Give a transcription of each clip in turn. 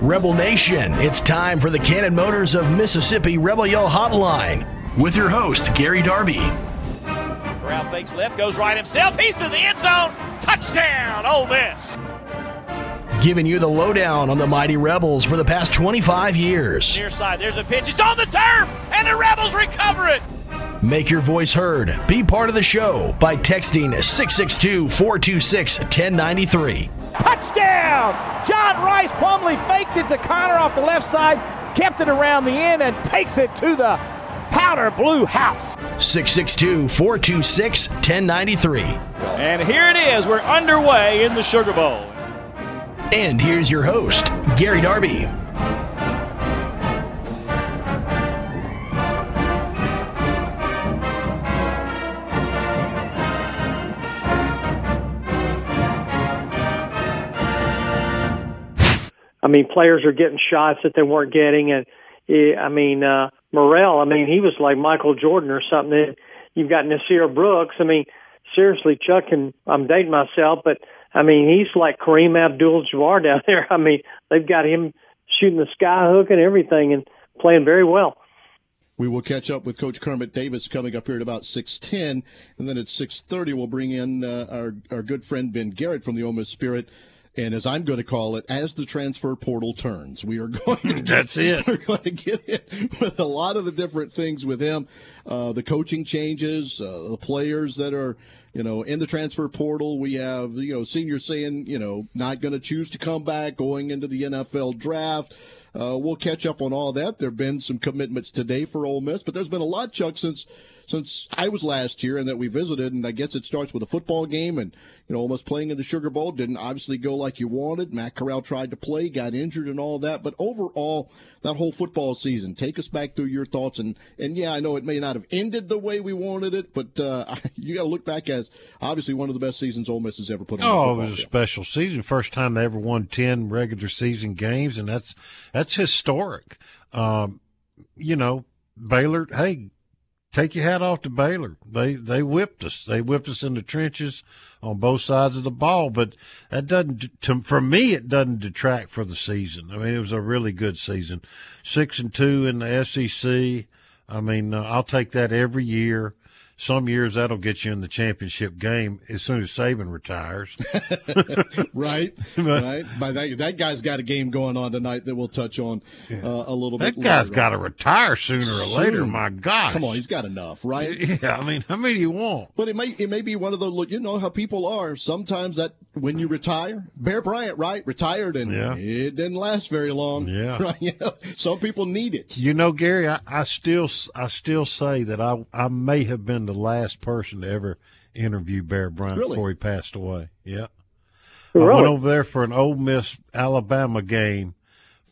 Rebel Nation, it's time for the Cannon Motors of Mississippi Rebel Yell Hotline with your host, Gary Darby. Brown fakes left, goes right himself. He's in the end zone. Touchdown, Ole Miss. Giving you the lowdown on the Mighty Rebels for the past 25 years. Near side, there's a pitch. It's on the turf, and the Rebels recover it. Make your voice heard. Be part of the show by texting 662 426 1093. Touchdown! John Rhys Plumlee faked it to Connor off the left side, kept it around the end, and takes it to the powder blue house. 662 426 1093. And here it is. We're underway in the Sugar Bowl. And here's your host, Gary Darby. I mean, players are getting shots that they weren't getting, and eh, I mean, uh, Murrell. I mean, he was like Michael Jordan or something. You've got Nysier Brooks. I mean, seriously, Chuck, and I'm dating myself, but I mean, he's like Kareem Abdul-Jabbar down there. I mean, they've got him shooting the sky hook and everything, and playing very well. We will catch up with Coach Kermit Davis coming up here at about 6:10, and then at 6:30 we'll bring in uh, our our good friend Ben Garrett from the Miss Spirit. And as I'm going to call it, as the transfer portal turns, we are going to get, That's it. We're going to get in with a lot of the different things with him, uh, the coaching changes, uh, the players that are you know in the transfer portal. We have you know seniors saying you know not going to choose to come back, going into the NFL draft. Uh, we'll catch up on all that. There have been some commitments today for Ole Miss, but there's been a lot, Chuck, since since I was last here and that we visited. And I guess it starts with a football game and you know Miss playing in the Sugar Bowl didn't obviously go like you wanted. Matt Corral tried to play, got injured, and all that. But overall, that whole football season, take us back through your thoughts. And and yeah, I know it may not have ended the way we wanted it, but uh, you got to look back as obviously one of the best seasons Ole Miss has ever put on. Oh, it was a field. special season. First time they ever won ten regular season games, and that's that's historic. Um, you know, Baylor. Hey, take your hat off to Baylor. They they whipped us. They whipped us in the trenches on both sides of the ball. But that doesn't. To, for me, it doesn't detract for the season. I mean, it was a really good season. Six and two in the SEC. I mean, uh, I'll take that every year. Some years that'll get you in the championship game as soon as Saban retires. right, right. By that, that guy's got a game going on tonight that we'll touch on uh, a little bit. That guy's got to retire sooner or later. My God. Come on, he's got enough, right? Yeah, I mean, how many do you want? But it may it may be one of those. You know how people are. Sometimes that when you retire, Bear Bryant, right, retired and Yeah. it didn't last very long. Yeah. right? You know, some people need it. You know, Gary, I, I still, I still say that I, I may have been the last person to ever interview Bear Bryant Really? before he passed away. Yeah. I went over there for an Ole Miss Alabama game,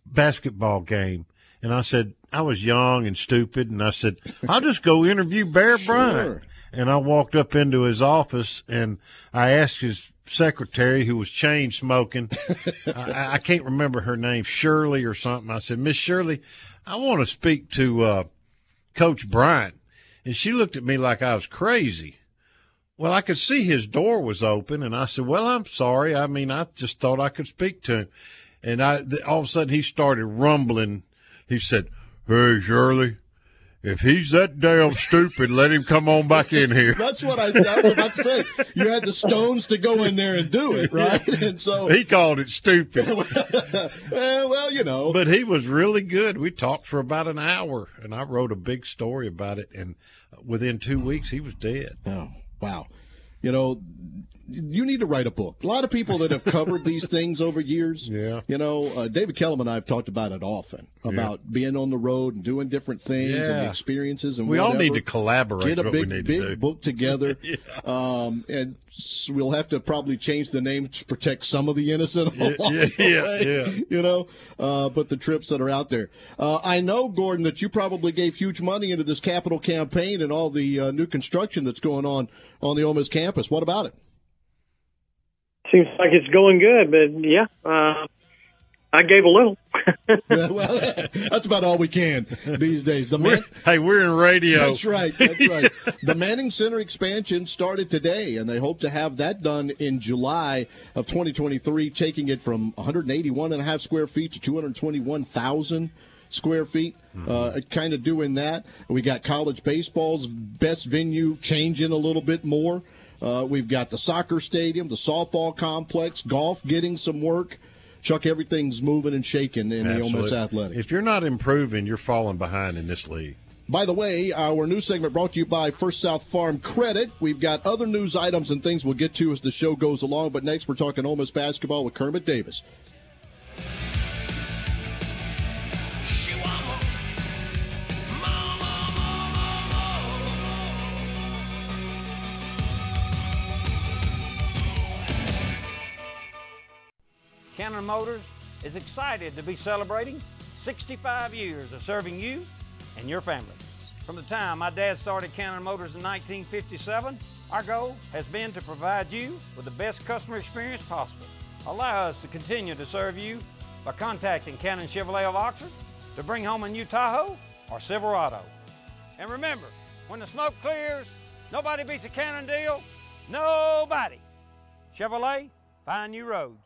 basketball game, and I said I was young and stupid, and I said I'll just go interview Bear Sure. Bryant. And I walked up into his office and I asked his secretary, who was chain smoking, I, I can't remember her name, Shirley or something. I said, Miss Shirley, I want to speak to uh, Coach Bryant, and she looked at me like I was crazy. Well, I could see his door was open, and I said, "Well, I'm sorry. I mean, I just thought I could speak to him." And I, all of a sudden, he started rumbling. He said, "Hey, Shirley, if he's that damn stupid, let him come on back in here." That's what I, I was about to say. You had the stones to go in there and do it, right? And so, He called it stupid, eh, well, you know, but he was really good. We talked for about an hour, and I wrote a big story about it. And within two weeks, he was dead. Oh, wow. You know, you need to write a book. A lot of people that have covered these things over years. Yeah. You know, uh, David Kellum and I have talked about it often about being on the road and doing different things and experiences and We all need to collaborate. Get a what big, we need big book together, um, and we'll have to probably change the name to protect some of the innocent. yeah, yeah, yeah. You know, uh, but the trips that are out there. Uh, I know, Gordon, that you probably gave huge money into this capital campaign and all the uh, new construction that's going on on the Ole Miss campus. What about it? Seems like it's going good, but yeah, uh, I gave a little. well, that's about all we can these days. The we're, hey, we're in radio. That's right. That's right. the Manning Center expansion started today, and they hope to have that done in July of 2023, taking it from 181 and a half square feet to 221,000 square feet. Mm-hmm. Uh, kind of doing that. We got college baseball's best venue changing a little bit more. Uh, we've got the soccer stadium, the softball complex, golf getting some work. Chuck, everything's moving and shaking in Absolutely. the Ole Miss Athletics. If you're not improving, you're falling behind in this league. By the way, our new segment brought to you by First South Farm Credit. We've got other news items and things we'll get to as the show goes along, but next we're talking Ole Miss basketball with Kermit Davis. Cannon Motors is excited to be celebrating 65 years of serving you and your family. From the time my dad started Cannon Motors in 1957, our goal has been to provide you with the best customer experience possible. Allow us to continue to serve you by contacting Cannon Chevrolet of Oxford to bring home a new Tahoe or Silverado. And remember, when the smoke clears, nobody beats a Cannon deal. Nobody. Chevrolet, find new roads.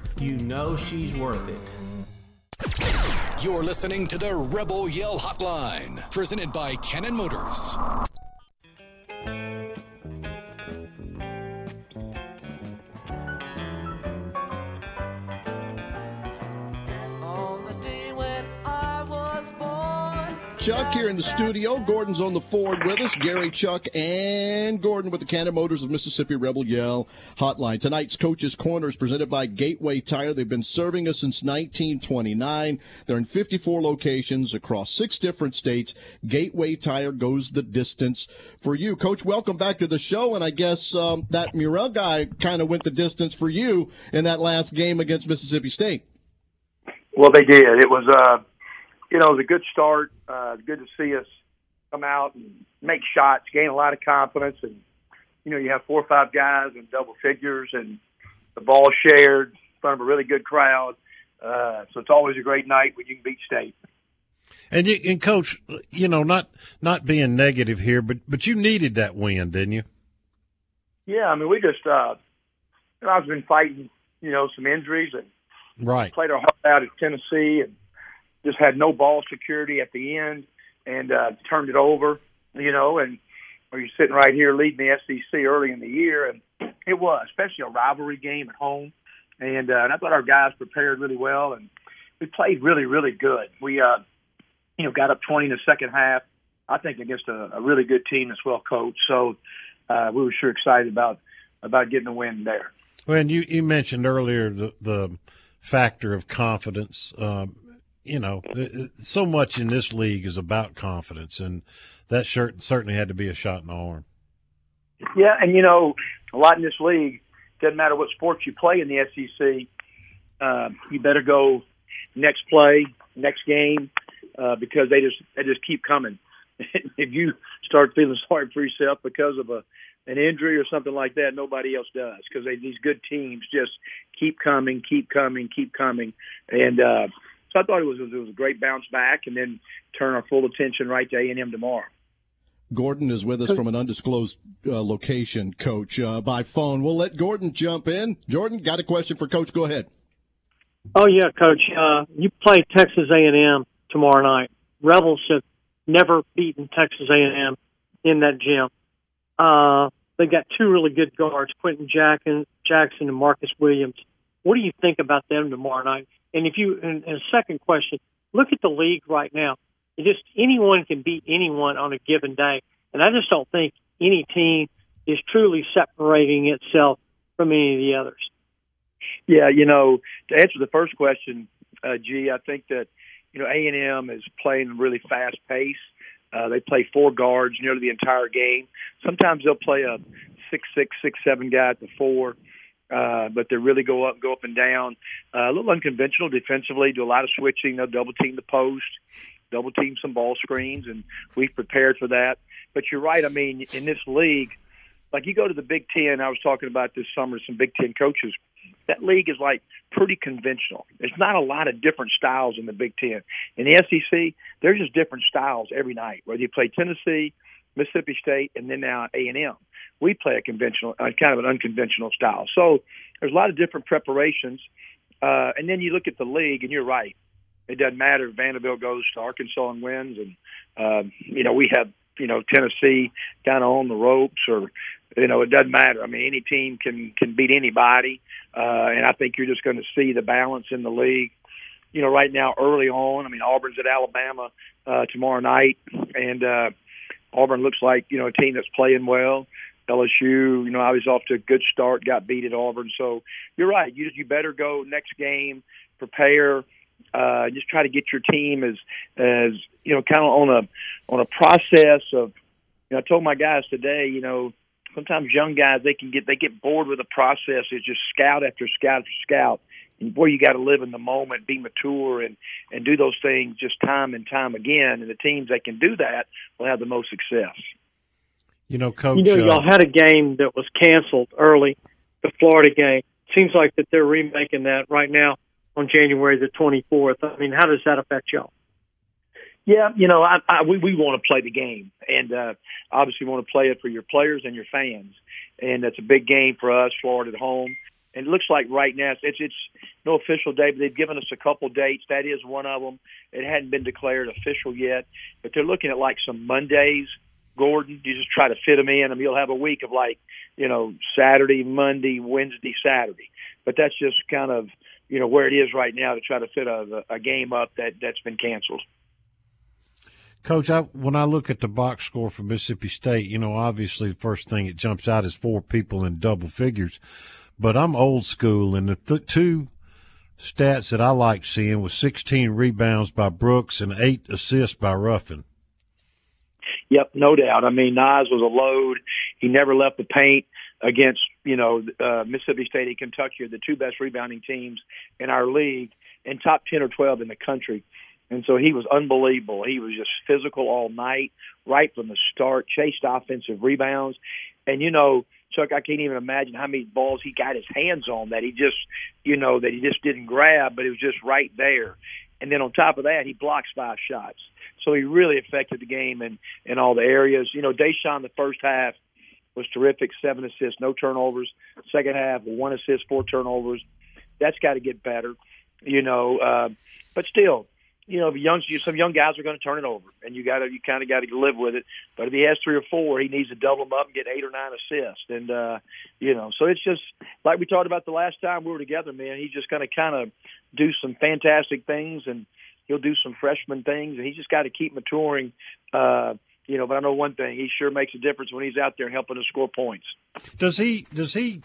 you know she's worth it. You're listening to the Rebel Yell Hotline, presented by Cannon Motors. Chuck here in the studio. Gordon's on the Ford with us. Gary, Chuck, and Gordon with the Cannon Motors of Mississippi Rebel Yell Hotline. Tonight's Coach's Corner is presented by Gateway Tire. They've been serving us since 1929. They're in 54 locations across six different states. Gateway Tire goes the distance for you. Coach, welcome back to the show. And I guess um, that Murrell guy kind of went the distance for you in that last game against Mississippi State. Well, they did. It was. Uh you know, it was a good start. Uh, good to see us come out and make shots, gain a lot of confidence, and you know, you have four or five guys in double figures, and the ball shared in front of a really good crowd. Uh, so it's always a great night when you can beat state. And you, and coach, you know, not not being negative here, but but you needed that win, didn't you? Yeah, I mean, we just, uh, you know, I've been fighting, you know, some injuries and right played our heart out at Tennessee and just had no ball security at the end and uh, turned it over, you know, and or you're sitting right here leading the SEC early in the year, and it was, especially a rivalry game at home. And, uh, and I thought our guys prepared really well, and we played really, really good. We, uh, you know, got up 20 in the second half. I think against a, a really good team that's well coached. So uh, we were sure excited about about getting the win there. Well, and you you mentioned earlier the the factor of confidence. Um, you know, so much in this league is about confidence, and that shirt certainly had to be a shot in the arm. Yeah, and you know, a lot in this league doesn't matter what sports you play in the SEC. Uh, you better go next play, next game, uh, because they just they just keep coming. if you start feeling sorry for yourself because of a an injury or something like that, nobody else does because these good teams just keep coming, keep coming, keep coming, and uh, so I thought it was it was a great bounce back, and then turn our full attention right to A and M tomorrow. Gordon is with us from an undisclosed uh, location, Coach, uh, by phone. We'll let Gordon jump in. Jordan, got a question for Coach? Go ahead. Oh yeah, Coach. Uh, you play Texas A&M tomorrow night. Rebels have never beaten Texas A&M in that gym. Uh, they got two really good guards, Quenton Jackson, Jackson and Marcus Williams. What do you think about them tomorrow night? And if you, and, and second question, look at the league right now. Just anyone can beat anyone on a given day, and I just don't think any team is truly separating itself from any of the others. Yeah, you know, to answer the first question, uh, G, I think that you know A and M is playing really fast pace. Uh, they play four guards nearly the entire game. Sometimes they'll play a six six six seven guy at the four. Uh, but they really go up, go up and down. Uh, a little unconventional defensively. Do a lot of switching. They'll double team the post, double team some ball screens, and we've prepared for that. But you're right. I mean, in this league, like you go to the Big Ten. I was talking about this summer. Some Big Ten coaches. That league is like pretty conventional. There's not a lot of different styles in the Big Ten. In the SEC, there's just different styles every night. Whether you play Tennessee, Mississippi State, and then now A and M we play a conventional, uh, kind of an unconventional style. So there's a lot of different preparations. Uh, and then you look at the league, and you're right. It doesn't matter if Vanderbilt goes to Arkansas and wins, and um, you know we have you know Tennessee kind of on the ropes, or you know it doesn't matter. I mean, any team can can beat anybody, uh, and I think you're just going to see the balance in the league. You know, right now, early on, I mean, Auburn's at Alabama uh, tomorrow night, and uh, Auburn looks like you know a team that's playing well. LSU, you know, I was off to a good start, got beat at Auburn. So you're right. You you better go next game, prepare, uh, just try to get your team as as you know, kind of on a on a process of. You know, I told my guys today, you know, sometimes young guys they can get they get bored with the process. It's just scout after scout after scout. And boy, you got to live in the moment, be mature, and and do those things just time and time again. And the teams that can do that will have the most success. You know, coach. You know, y'all uh, had a game that was canceled early, the Florida game. Seems like that they're remaking that right now on January the 24th. I mean, how does that affect y'all? Yeah, you know, I, I, we we want to play the game, and uh, obviously want to play it for your players and your fans, and it's a big game for us, Florida at home. And it looks like right now it's it's no official date, but they've given us a couple dates. That is one of them. It hadn't been declared official yet, but they're looking at like some Mondays Gordon. You just try to fit him in. Mean, you'll have a week of like, you know, Saturday, Monday, Wednesday, Saturday. But that's just kind of, you know, where it is right now to try to fit a, a game up that that's been canceled. Coach, I, when I look at the box score for Mississippi State, you know, obviously the first thing that jumps out is four people in double figures. But I'm old school, and the th- two stats that I like seeing was 16 rebounds by Brooks and eight assists by Ruffin. Yep, no doubt. I mean, Naz was a load. He never left the paint against, you know, uh, Mississippi State and Kentucky the two best rebounding teams in our league and top 10 or 12 in the country. And so he was unbelievable. He was just physical all night, right from the start, chased offensive rebounds. And, you know, Chuck, I can't even imagine how many balls he got his hands on that he just, you know, that he just didn't grab, but it was just right there. And then on top of that, he blocks five shots. So he really affected the game in, in all the areas. You know, Daeshun, the first half was terrific, seven assists, no turnovers. Second half, one assist, four turnovers. That's got to get better, you know. Uh, but still, you know, young some young guys are going to turn it over, and you got to you kind of got to live with it. But if he has three or four, he needs to double them up and get eight or nine assists, and uh, you know, so it's just like we talked about the last time we were together, man. He's just going to kind of do some fantastic things and he'll do some freshman things, and he's just got to keep maturing. Uh, you know, but I know one thing: he sure makes a difference when he's out there helping us score points. Does he? Does he?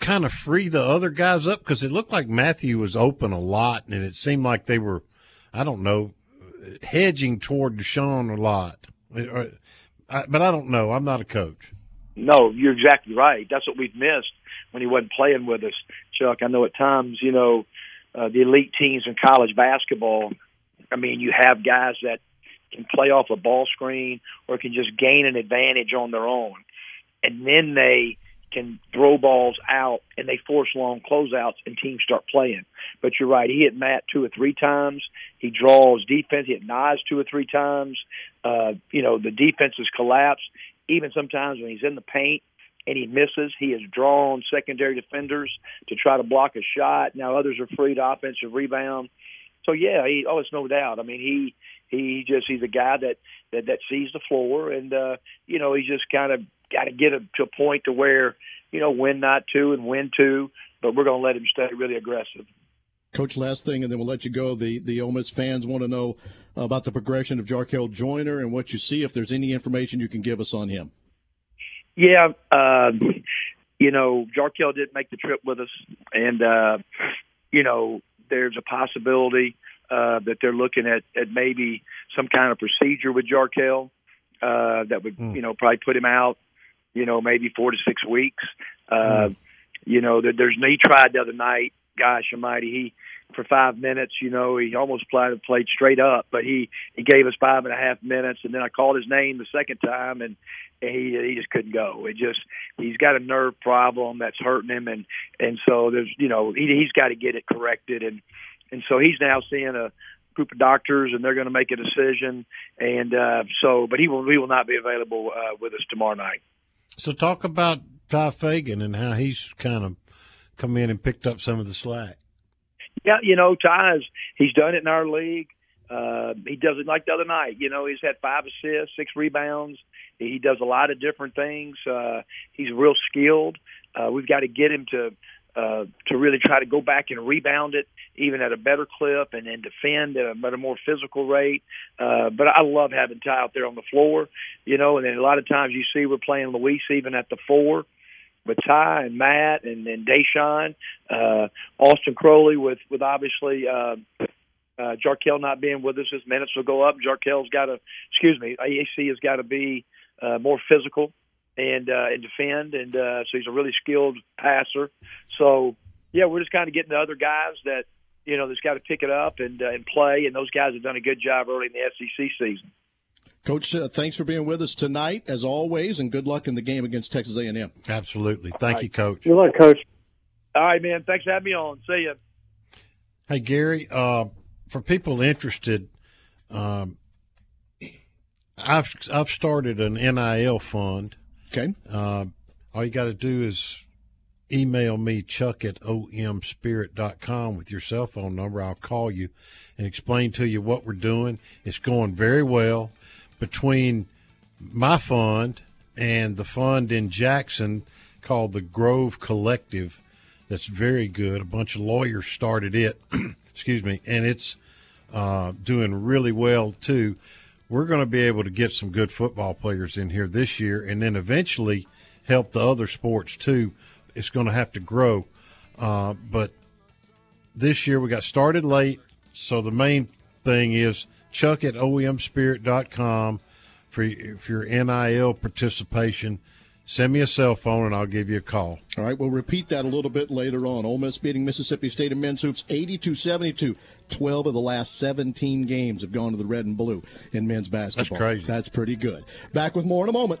kind of free the other guys up because it looked like Matthew was open a lot, and it seemed like they were, I don't know, hedging toward Daeshun a lot. But I don't know. I'm not a coach. No, you're exactly right. That's what we've missed when he wasn't playing with us, Chuck. I know at times, you know, uh, the elite teams in college basketball, I mean, you have guys that can play off a ball screen or can just gain an advantage on their own, and then they can throw balls out and they force long closeouts and teams start playing. But you're right, he hit Matt two or three times. He draws defense. He hit Nas two or three times. Uh, you know, the defense has collapsed. Even sometimes when he's in the paint and he misses, he has drawn secondary defenders to try to block a shot. Now others are free to offensive rebound. So yeah, he oh it's no doubt. I mean he he just he's a guy that that that sees the floor and uh you know he's just kind of got to get him to a point to where you know when not to and when to, but we're going to let him stay really aggressive. Coach, last thing, and then we'll let you go. The the Ole Miss fans want to know about the progression of Jarkel Joiner and what you see. If there's any information you can give us on him. Yeah, uh, you know, Jarkel didn't make the trip with us, and uh, you know, there's a possibility uh, that they're looking at at maybe some kind of procedure with Jarkel uh, that would, mm. you know, probably put him out you know, maybe four to six weeks. Uh, mm. You know, there, there's he tried the other night. Gosh Almighty, he for five minutes. You know, he almost played played straight up, but he he gave us five and a half minutes, and then I called his name the second time, and he he just couldn't go. It just he's got a nerve problem that's hurting him, and and so there's you know he he's got to get it corrected, and and so he's now seeing a group of doctors, and they're going to make a decision, and uh, so but he will he will not be available uh, with us tomorrow night. So talk about Tye Fagan and how he's kind of come in and picked up some of the slack. Yeah, you know, Tye's he's done it in our league. Uh, he does it like the other night. You know, he's had five assists, six rebounds. He does a lot of different things. Uh, he's real skilled. Uh, we've got to get him to uh, to really try to go back and rebound it even at a better clip and then defend at a, at a more physical rate. Uh, but I love having Tye out there on the floor, you know, and then a lot of times you see we're playing Luis even at the four with Tye and Matt and then Daeshun, uh, Austin Crowley with, with obviously, uh, uh, Jarkel not being with us, his minutes will go up. Jarkel's got to, excuse me, AAC has got to be uh, more physical and uh, and defend, and uh, so he's a really skilled passer. So yeah, we're just kind of getting the other guys that you know that's got to pick it up and uh, and play, and those guys have done a good job early in the SEC season. Coach, uh, thanks for being with us tonight, as always, and good luck in the game against Texas A&M. Absolutely, thank right. you, Coach. Good luck, Coach. All right, man. Thanks for having me on. See you. Hey, Gary. Uh, for people interested, um, I've I've started an NIL fund Okay. Uh, all you got to do is email me, chuck at omspirit.com with your cell phone number. I'll call you and explain to you what we're doing. It's going very well between my fund and the fund in Jackson called the Grove Collective. That's very good. A bunch of lawyers started it, excuse me, and it's uh, doing really well too we're going to be able to get some good football players in here this year and then eventually help the other sports too. It's going to have to grow. Uh, but this year we got started late. So the main thing is chuck at omspirit.com for, for your NIL participation. Send me a cell phone and I'll give you a call. All right, we'll repeat that a little bit later on. Ole Miss beating Mississippi State in men's hoops 82 72. 12 of the last 17 games have gone to the red and blue in men's basketball. That's crazy. That's pretty good. Back with more in a moment.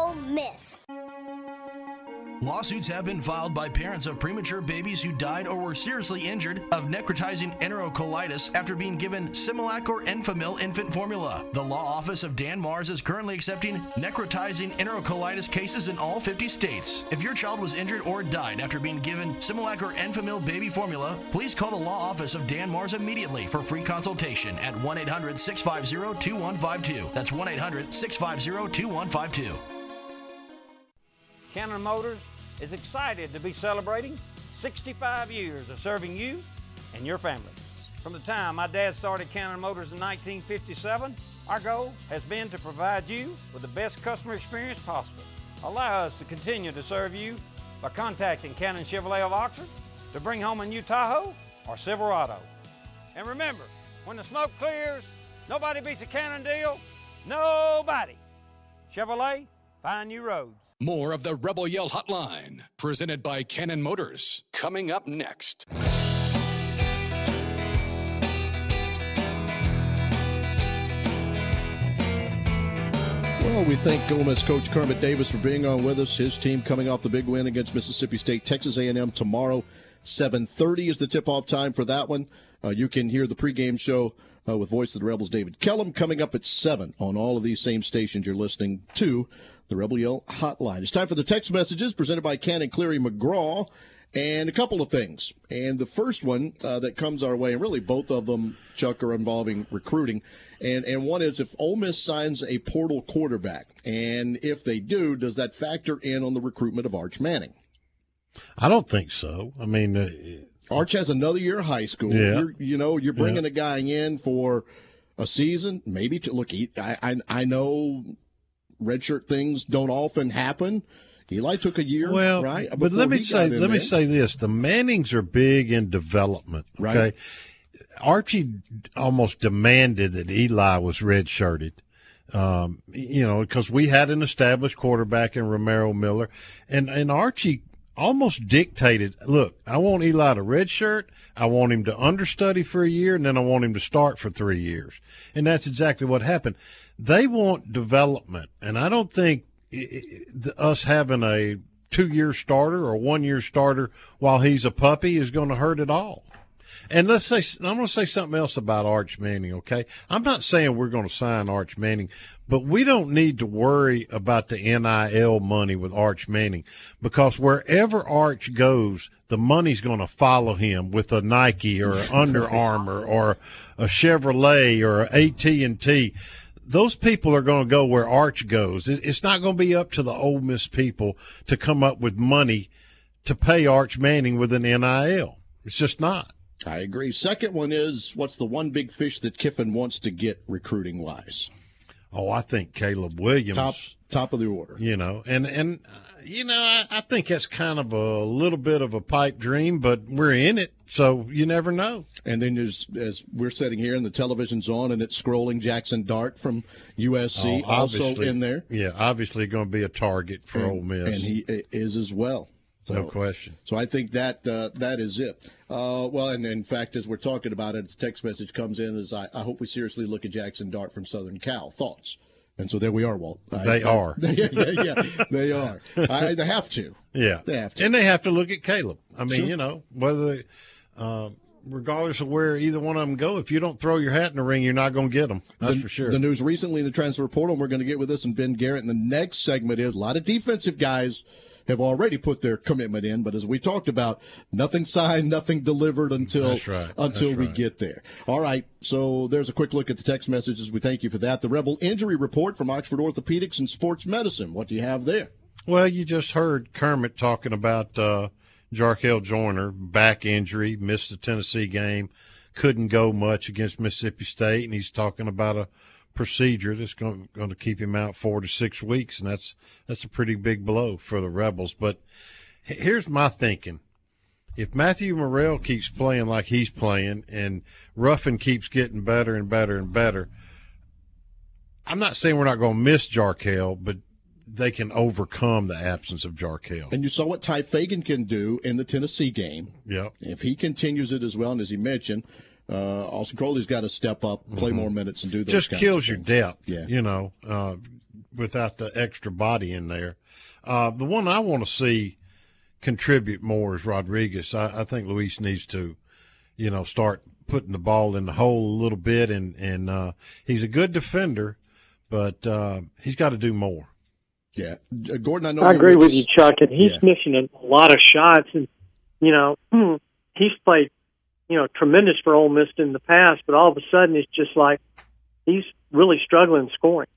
Ole Miss. Lawsuits have been filed by parents of premature babies who died or were seriously injured of necrotizing enterocolitis after being given Similac or Enfamil infant formula. The law office of Dan Mars is currently accepting necrotizing enterocolitis cases in all 50 states. If your child was injured or died after being given Similac or Enfamil baby formula, please call the law office of Dan Mars immediately for free consultation at 1 800 650 2152. That's 1 800 650 2152. Cannon Motors is excited to be celebrating 65 years of serving you and your family. From the time my dad started Cannon Motors in 1957, our goal has been to provide you with the best customer experience possible. Allow us to continue to serve you by contacting Cannon Chevrolet of Oxford to bring home a new Tahoe or Silverado. And remember, when the smoke clears, nobody beats a Cannon deal. Nobody. Chevrolet, find new roads. More of the Rebel Yell Hotline, presented by Cannon Motors, coming up next. Well, we thank Miss coach Kermit Davis for being on with us. His team coming off the big win against Mississippi State, Texas A&M tomorrow. 7:30 is the tip-off time for that one. Uh, you can hear the pregame show uh, with voice of the Rebels, David Kellum, coming up at seven on all of these same stations you're listening to. The Rebel Yell Hotline. It's time for the text messages presented by Cannon Cleary McGraw and a couple of things. And the first one uh, that comes our way, and really both of them, Chuck, are involving recruiting. And and one is if Ole Miss signs a portal quarterback, and if they do, does that factor in on the recruitment of Arch Manning? I don't think so. I mean, uh, Arch has another year of high school. Yeah. You're, you know, you're bringing Yeah. a guy in for a season, maybe to look. I, I I know redshirt things don't often happen. Eli took a year, well, right? But let me say, let me say this: the Mannings are big in development. Right. Archie almost demanded that Eli was redshirted. Um, you know, because we had an established quarterback in Romero Miller, and and Archie almost dictated, look, I want Eli to redshirt. I want him to understudy for a year, and then I want him to start for three years. And that's exactly what happened. They want development, and I don't think i- i- the- us having a two-year starter or one-year starter while he's a puppy is going to hurt at all. And let's say I'm going to say something else about Arch Manning. Okay, I'm not saying we're going to sign Arch Manning, but we don't need to worry about the NIL money with Arch Manning because wherever Arch goes, the money's going to follow him with a Nike or Under Armour or a Chevrolet or AT and T. Those people are going to go where Arch goes. It's not going to be up to the Ole Miss people to come up with money to pay Arch Manning with an NIL. It's just not. I agree. Second one is what's the one big fish that Kiffin wants to get recruiting wise? Oh, I think Caleb Williams, Top top of the order. you know, and and you know, I, I think that's kind of a little bit of a pipe dream, but we're in it, so you never know. And then there's, as we're sitting here and the television's on and it's scrolling, Jackson Dart from USC Oh, also in there. Yeah, obviously going to be a target for Ole Miss. and he is as well. So, No question. So I think that uh, that is it. Uh, well, and in fact, as we're talking about it, the text message comes in as I, I hope we seriously look at Jackson Dart from Southern Cal. Thoughts? And so there we are, Walt. They I- are. yeah, yeah, yeah, they are. I, they have to. Yeah, They have to. and they have to look at Caleb. I mean, Sure. you know, whether they, uh, regardless of where either one of them go, if you don't throw your hat in the ring, you're not going to get them. That's the, for sure. The news recently in the transfer portal, and we're going to get with this and Ben Garrett. And the next segment is a lot of defensive guys have already put their commitment in, but as we talked about, nothing signed, nothing delivered until right. until That's we right. get there. All right, so there's a quick look at the text messages. We thank you for that. The Rebel injury report from Oxford Orthopedics and Sports Medicine. What do you have there? Well, you just heard Kermit talking about uh, Jarkel Joiner, back injury, missed the Tennessee game, couldn't go much against Mississippi State, and he's talking about a procedure that's going, going to keep him out four to six weeks, and that's that's a pretty big blow for the Rebels. But here's my thinking: if Matthew Murrell keeps playing like he's playing, and Ruffin keeps getting better and better and better, I'm not saying we're not going to miss Jarkel, but they can overcome the absence of Jarkel. And you saw what Tye Fagan can do in the Tennessee game. Yep. If he continues it as well, and as he mentioned, uh, Austin Crowley's got to step up, play Mhm. more minutes, and do those. Just kinds kills of your depth, Yeah. you know, uh, without the extra body in there. Uh, the one I want to see contribute more is Rodriguez. I, I think Luis needs to, you know, start putting the ball in the hole a little bit, and and uh, he's a good defender, but uh, he's got to do more. Yeah, Uh, Gordon, I know. I you're agree with us. you, Chuck, and he's Yeah. missing a lot of shots, and you know he's played, you know, tremendous for Ole Miss in the past, but all of a sudden it's just like he's really struggling scoring.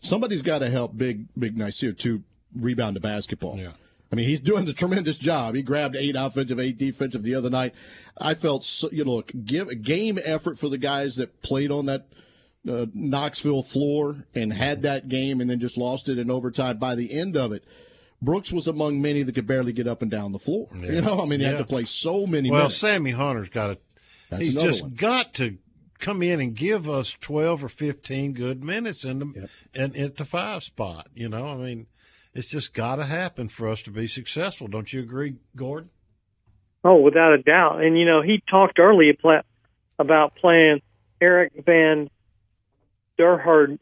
Somebody's got to help Big Big Nicer to rebound the basketball. Yeah. I mean, he's doing a tremendous job. He grabbed eight offensive, eight defensive the other night. I felt, so, you know, look, give a game effort for the guys that played on that uh, Knoxville floor and had that game and then just lost it in overtime. By the end of it, Brooks was among many that could barely get up and down the floor. You know, I mean, he had to play so many Well, minutes. Sammy Hunter's got to. He's just one. got to come in and give us twelve or fifteen good minutes in the and at the five spot. You know, I mean, it's just got to happen for us to be successful. Don't you agree, Gordon? Oh, without a doubt. And you know, he talked earlier about playing Eric Van Derhergen.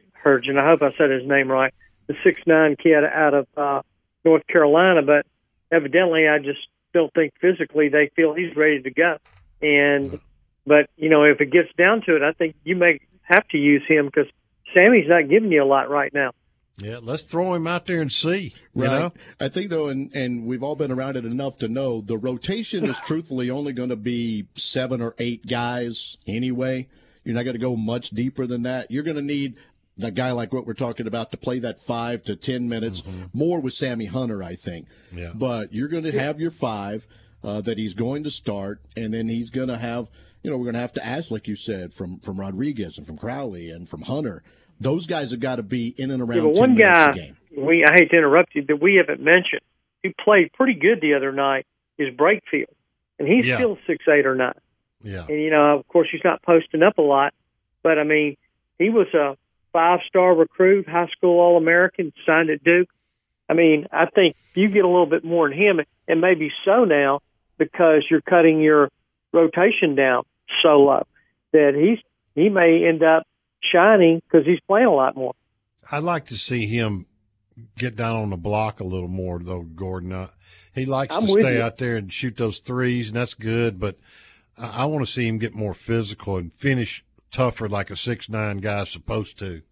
I hope I said his name right. The six nine kid out of uh, North Carolina, but evidently, I just don't think physically they feel he's ready to go. And but you know, if it gets down to it, I think you may have to use him because Sammy's not giving you a lot right now. Yeah, let's throw him out there and see. You Right. know, I think though, and and we've all been around it enough to know the rotation is truthfully only going to be seven or eight guys anyway. You're not going to go much deeper than that. You're going to need a guy like what we're talking about to play that five to ten minutes more with Sammy Hunter, I think. Yeah. But you're going to have your five uh, that he's going to start, and then he's going to have. You know, we're going to have to ask, like you said, from from Rodriguez and from Crowley and from Hunter. Those guys have got to be in and around Yeah, but one minutes guy game. we I hate to interrupt you that we haven't mentioned who played pretty good the other night is Brakefield, and he's Yeah. still six eight or nine. yeah. And you know, of course, he's not posting up a lot, but I mean, he was a five star recruit, high school All American, signed at Duke. I mean, I think you get a little bit more in him, and maybe so now because you're cutting your rotation down so low that he's he may end up shining because he's playing a lot more. I'd like to see him get down on the block a little more, though, Gordon. Uh, he likes I'm to stay you. out there and shoot those threes, and that's good. But I, I want to see him get more physical and finish tougher, like a six nine guy's supposed to.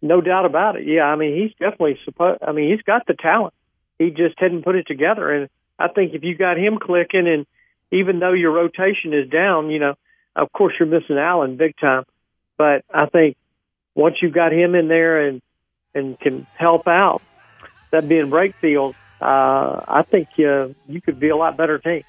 No doubt about it. Yeah, I mean, he's definitely supposed. I mean, he's got the talent. He just hadn't put it together. And I think if you got him clicking, and even though your rotation is down, you know, of course you're missing Allen big time. But I think once you got him in there and and can help out, that being Brakefield, uh, I think uh, you could be a lot better team.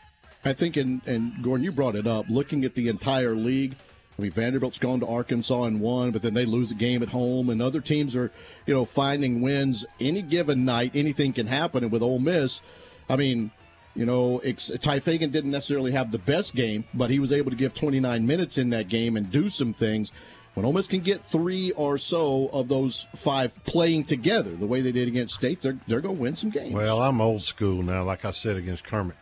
I think, and, and Gordon, you brought it up, looking at the entire league. I mean, Vanderbilt's gone to Arkansas and won, but then they lose a game at home, and other teams are, you know, finding wins any given night. Anything can happen, and with Ole Miss, I mean, you know, Tye Fagan didn't necessarily have the best game, but he was able to give 29 minutes in that game and do some things. When Ole Miss can get three or so of those five playing together, the way they did against State, they're they're going to win some games. Well, I'm old school now, like I said against Kermit.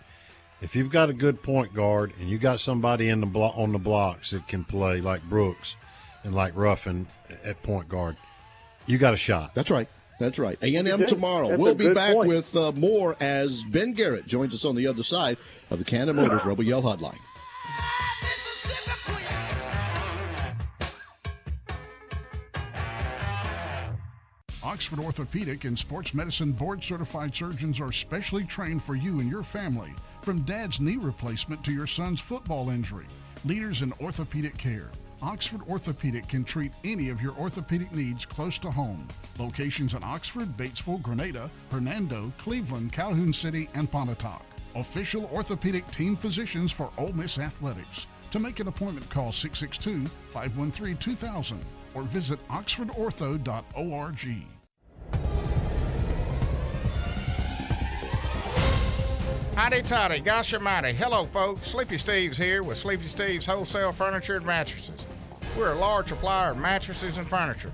If you've got a good point guard and you got somebody in the blo- on the blocks that can play like Brooks and like Ruffin at point guard, you got a shot. That's right. That's right. A and M tomorrow. That's we'll be back point. with uh, more as Ben Garrett joins us on the other side of the Cannon Motors Rebel Yell Hotline. Oxford Orthopedic and Sports Medicine board certified surgeons are specially trained for you and your family. From dad's knee replacement to your son's football injury, leaders in orthopedic care. Oxford Orthopedic can treat any of your orthopedic needs close to home. Locations in Oxford, Batesville, Grenada, Hernando, Cleveland, Calhoun City, and Pontotoc. Official orthopedic team physicians for Ole Miss Athletics. To make an appointment, call 662 513 2000 or visit oxfordortho.org. Howdy toddy, gosh almighty. Hello, folks. Sleepy Steve's here with Sleepy Steve's Wholesale Furniture and Mattresses. We're a large supplier of mattresses and furniture.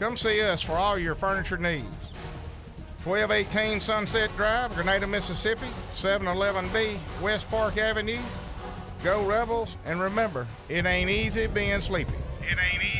Come see us for all your furniture needs. 1218 Sunset Drive, Grenada, Mississippi, 711B, West Park Avenue. Go Rebels, and remember, it ain't easy being sleepy. It ain't easy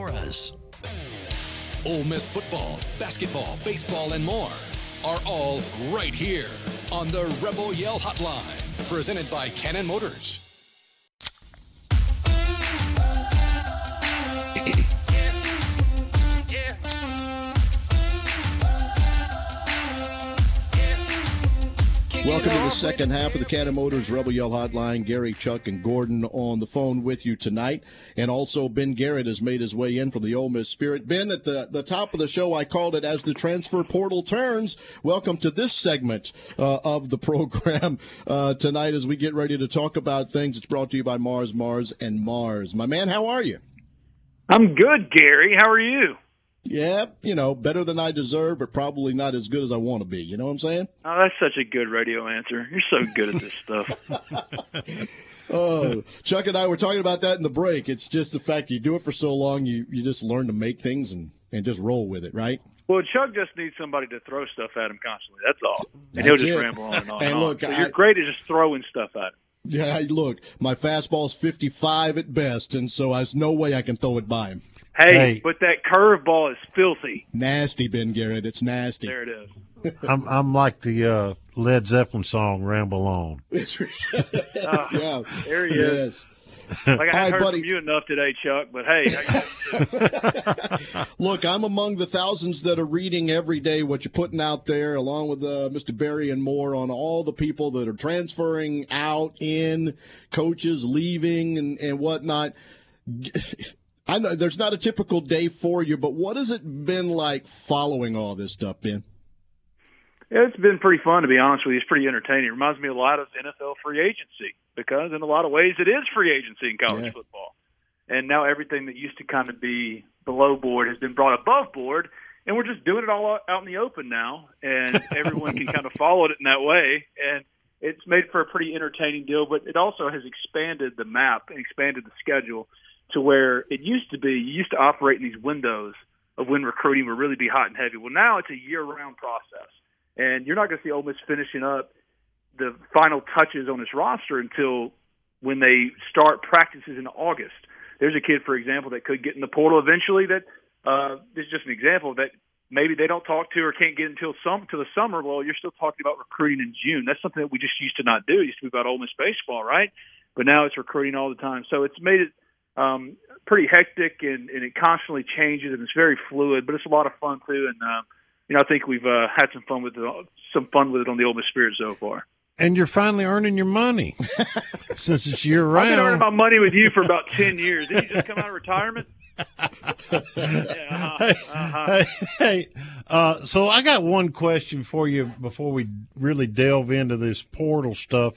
Lenora's. Ole Miss football, basketball, baseball, and more are all right here on the Rebel Yell Hotline, presented by Cannon Motors. Welcome to the second half of the Cannon Motors Rebel Yell Hotline. Gary, Chuck, and Gordon on the phone with you tonight. And also, Ben Garrett has made his way in from the Ole Miss Spirit. Ben, at the, the top of the show, I called it as the transfer portal turns. Welcome to this segment uh, of the program uh, tonight as we get ready to talk about things. It's brought to you by Mars, Mars, and Mars. My man, how are you? I'm good, Gary. How are you? Yeah, you know, better than I deserve, but probably not as good as I want to be. You know what I'm saying? Oh, that's such a good radio answer. You're so good at this stuff. oh, Chuck and I were talking about that in the break. It's just the fact you do it for so long, you, you just learn to make things and, and just roll with it, right? Well, Chuck just needs somebody to throw stuff at him constantly. That's all. And he'll just it. ramble on and on. And and look, on. So I- you're great at just throwing stuff at him. Yeah, look, my fastball's 55 at best, and so there's no way I can throw it by him. Hey, Hey. but that curveball is filthy. Nasty, Ben Garrett. It's nasty. There it is. I'm I'm like the uh, Led Zeppelin song "Ramble On." Ah, yeah, there he is. Yes. Like I haven't heard buddy. from you enough today, Chuck. But hey, Look, I'm among the thousands that are reading every day what you're putting out there, along with uh, Mr. Barry and more on all the people that are transferring out, in, coaches leaving, and, and whatnot. I know there's not a typical day for you, but what has it been like following all this stuff, Ben? It's been pretty fun to be honest with you. It's pretty entertaining. It reminds me a lot of NFL free agency because in a lot of ways it is free agency in college Yeah. football. And now everything that used to kind of be below board has been brought above board, and we're just doing it all out in the open now, and everyone can kind of follow it in that way. And it's made for a pretty entertaining deal, but it also has expanded the map and expanded the schedule to where it used to be. You used to operate in these windows of when recruiting would really be hot and heavy. Well, now it's a year-round process and you're not going to see Ole Miss finishing up the final touches on this roster until when they start practices in August. There's a kid, for example, that could get in the portal eventually. That uh, this is just an example that maybe they don't talk to or can't get until some to the summer. Well, you're still talking about recruiting in June. That's something that we just used to not do. It used to be about Ole Miss baseball, right? But now it's recruiting all the time. So it's made it um, pretty hectic and, and it constantly changes and it's very fluid. But it's a lot of fun too. And uh, you know, I think we've uh, had some fun with it, some fun with it on the Ole Miss Spirit so far. And you're finally earning your money since it's year round. I've been earning my money with you for about ten years. Did you just come out of retirement? yeah, uh-huh, uh-huh. Hey, hey, uh, so I got one question for you before we really delve into this portal stuff.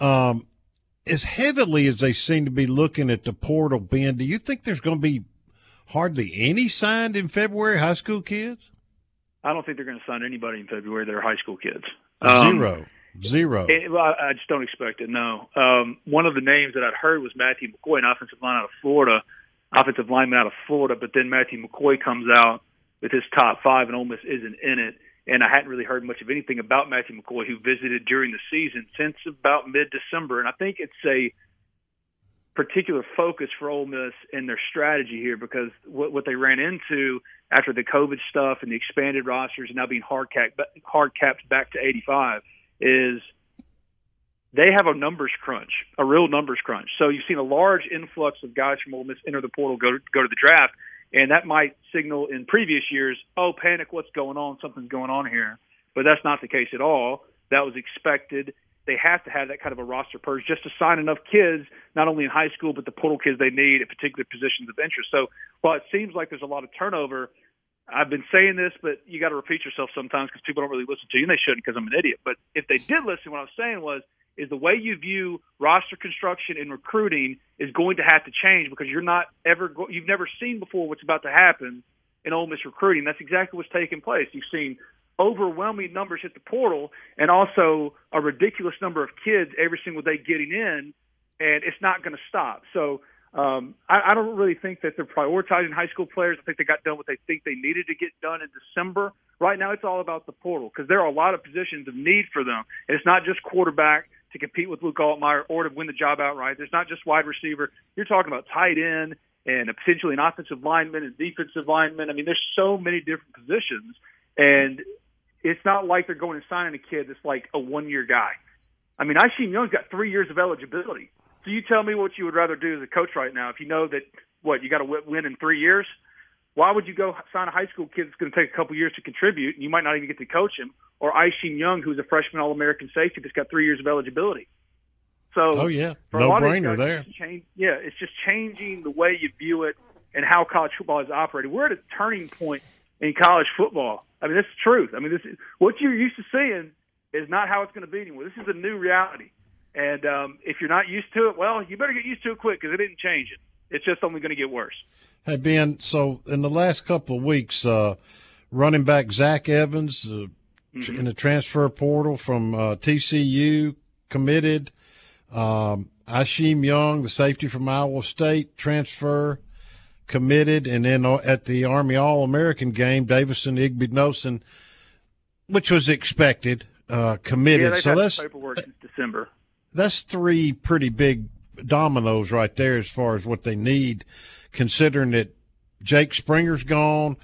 Um, as heavily as they seem to be looking at the portal, Ben, do you think there's going to be hardly any signed in February? High school kids? I don't think they're going to sign anybody in February. They're high school kids. Um, Zero, zero. It, well, I I just don't expect it. No. Um, one of the names that I'd heard was Matthew McCoy, an offensive line out of Florida, offensive lineman out of Florida. But then Matthew McCoy comes out with his top five, and Ole Miss isn't in it. And I hadn't really heard much of anything about Matthew McCoy, who visited during the season since about mid-December. And I think it's a particular focus for Ole Miss in their strategy here because what, what they ran into after the COVID stuff and the expanded rosters and now being hard capped, hard capped back to 85 is they have a numbers crunch, a real numbers crunch. So you've seen a large influx of guys from Ole Miss enter the portal, go go to the draft, and that might signal in previous years, oh, panic, what's going on? Something's going on here. But that's not the case at all. That was expected. They have to have that kind of a roster purge just to sign enough kids, not only in high school, but the portal kids they need at particular positions of interest. So while it seems like there's a lot of turnover, I've been saying this, but you got to repeat yourself sometimes because people don't really listen to you, and they shouldn't because I'm an idiot. But if they did listen, what I was saying was is the way you view roster construction and recruiting is going to have to change because you're not ever go- you've never seen before what's about to happen in Ole Miss recruiting. That's exactly what's taking place. You've seen overwhelming numbers hit the portal and also a ridiculous number of kids every single day getting in, and it's not going to stop. So um, I, I don't really think that they're prioritizing high school players. I think they got done what they think they needed to get done in December. Right now, it's all about the portal because there are a lot of positions of need for them, and it's not just quarterback to compete with Luke Altmyer or to win the job outright. There's not just wide receiver. You're talking about tight end and potentially an offensive lineman and defensive lineman. I mean, there's so many different positions, and it's not like they're going and signing a kid that's like a one year guy. I mean, Isheem Young's got three years of eligibility. So you tell me what you would rather do as a coach right now if you know that what you got to win in three years. Why would you go sign a high school kid that's going to take a couple years to contribute, and you might not even get to coach him, or Isheem Young, who's a freshman All American safety that's got three years of eligibility? So, oh yeah, no brainer guys, there. it's Change, yeah, it's just changing the way you view it and how college football is operated. We're at a turning point in college football. I mean, this is truth. I mean, this is what you're used to seeing is not how it's going to be anymore. This is a new reality. And um, if you're not used to it, well, you better get used to it quick because it didn't change it. It's just only going to get worse. Hey Ben, so in the last couple of weeks, uh, running back Zach Evans uh, Mm-hmm. in the transfer portal from uh, TCU committed. Um, Isheem Young, the safety from Iowa State, transfer committed, and then uh, at the Army All American game, Davison Igbinosun, which was expected, uh, committed. Yeah, so had that's paperwork since December. that's three pretty big dominoes right there as far as what they need, considering that Jake Springer's gone,